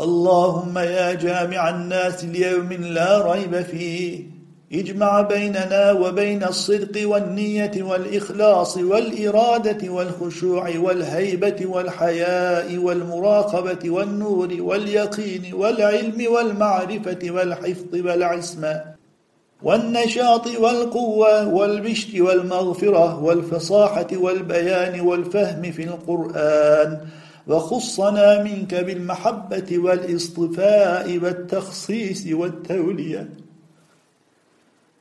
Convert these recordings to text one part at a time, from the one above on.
اللهم يا جامع الناس ليوم لا ريب فيه. اجمع بيننا وبين الصدق والنية والإخلاص والإرادة والخشوع والهيبة والحياء والمراقبة والنور واليقين والعلم والمعرفة والحفظ والعصمة والنشاط والقوة والبشت والمغفرة والفصاحة والبيان والفهم في القرآن وخصنا منك بالمحبة والإصطفاء والتخصيص والتولية.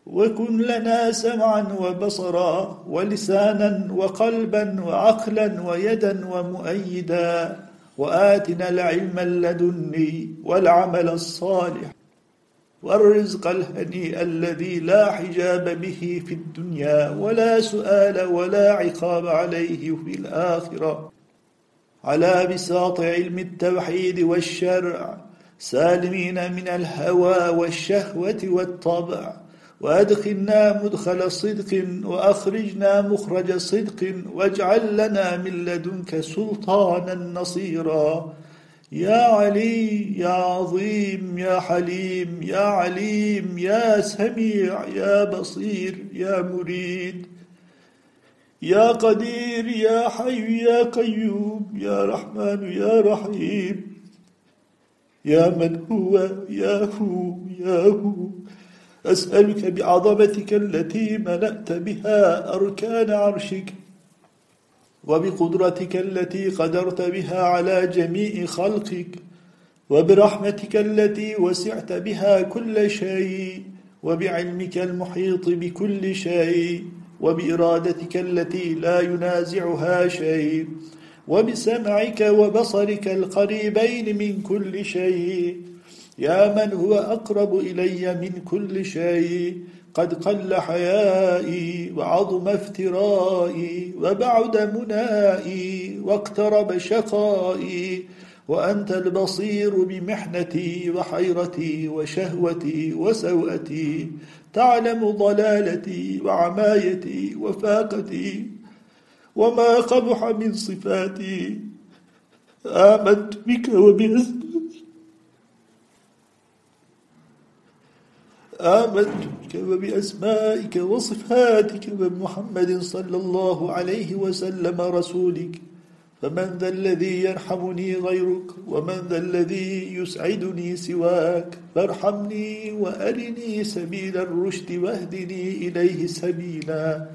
وكن لنا سمعا وبصرا ولسانا وقلبا وعقلا ويدا ومؤيدا. وآتنا العلم اللدني والعمل الصالح والرزق الهنيء الذي لا حجاب به في الدنيا ولا سؤال ولا عقاب عليه في الآخرة. على بساط علم التوحيد والشرع سالمين من الهوى والشهوة والطبع. وأدخلنا مدخل صدق وأخرجنا مخرج صدق. واجعل لنا من لدنك سلطانا نصيرا. يا علي يا عظيم يا حليم يا عليم يا سميع يا بصير يا مريد. يا قدير يا حي يا قيوم يا رحمن يا رحيم يا من هو يا هو يا هو. أسألك بعظمتك التي ملأت بها أركان عرشك وبقدرتك التي قدرت بها على جميع خلقك وبرحمتك التي وسعت بها كل شيء وبعلمك المحيط بكل شيء. وبإرادتك التي لا ينازعها شيء وبسمعك وبصرك القريبين من كل شيء. يا من هو أقرب إلي من كل شيء قد قل حيائي وعظم افترائي وبعد منائي واقترب شقائي. وأنت البصير بمحنتي وحيرتي وشهوتي وسوءتي تعلم ضلالتي وعمايتي وفاقتي وما قبح من صفاتي آمنت بك وبأسمائك آمنت بك وبأسمائك وصفاتك وبمحمد صلى الله عليه وسلم رسولك. فمن ذا الذي يرحمني غيرك ومن ذا الذي يسعدني سواك فارحمني وأرني سبيل الرشد واهدني إليه سبيلا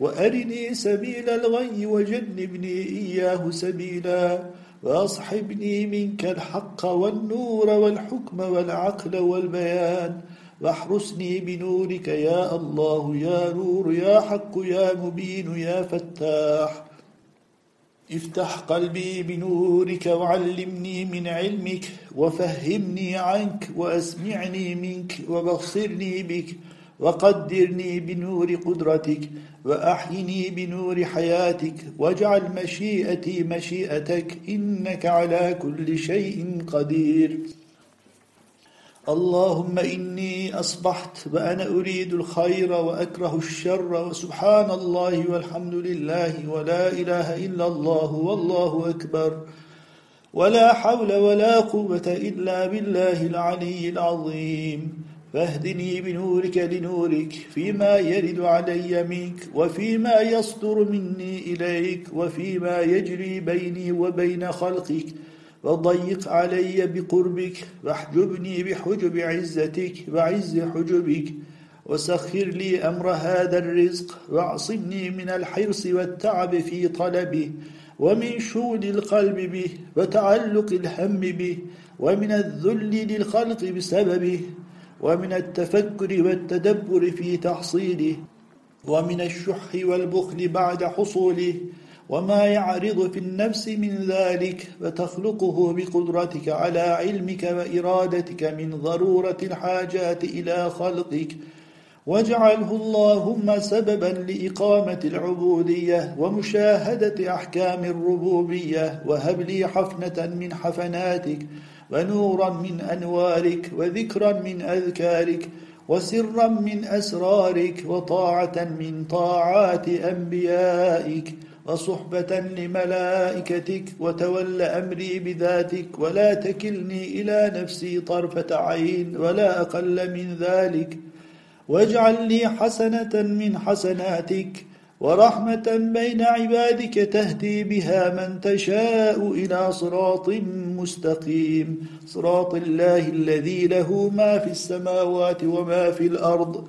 وأرني سبيل الغي وجنبني إياه سبيلا وأصحبني منك الحق والنور والحكم والعقل والبيان واحرسني بنورك يا الله يا نور يا حق يا مبين يا فتاح افتح قلبي بنورك وعلمني من علمك وفهمني عنك وأسمعني منك وبصرني بك وقدرني بنور قدرتك وأحيني بنور حياتك واجعل مشيئتي مشيئتك إنك على كل شيء قدير. اللهم إني أصبحت وأنا أريد الخير وأكره الشر وسبحان الله والحمد لله ولا إله إلا الله والله أكبر ولا حول ولا قوة إلا بالله العلي العظيم فاهدني بنورك لنورك فيما يرد علي منك وفيما يصدر مني إليك وفيما يجري بيني وبين خلقك وضيق علي بقربك واحجبني بحجب عزتك وعز حجبك. وسخر لي أمر هذا الرزق وأعصمني من الحرص والتعب في طلبه ومن شول القلب به وتعلق الهم به ومن الذل للخلق بسببه ومن التفكر والتدبر في تحصيله ومن الشح والبخل بعد حصوله. وما يعرض في النفس من ذلك وتخلقه بقدرتك على علمك وإرادتك من ضرورة الحاجات إلى خلقك واجعله اللهم سببا لإقامة العبودية ومشاهدة أحكام الربوبية وهب لي حفنة من حفناتك ونورا من أنوارك وذكرا من أذكارك وسرا من أسرارك وطاعة من طاعات أنبيائك وصحبة لملائكتك وتول أمري بذاتك ولا تكلني إلى نفسي طرفة عين ولا أقل من ذلك واجعل لي حسنة من حسناتك ورحمة بين عبادك تهدي بها من تشاء إلى صراط مستقيم. صراط الله الذي له ما في السماوات وما في الأرض.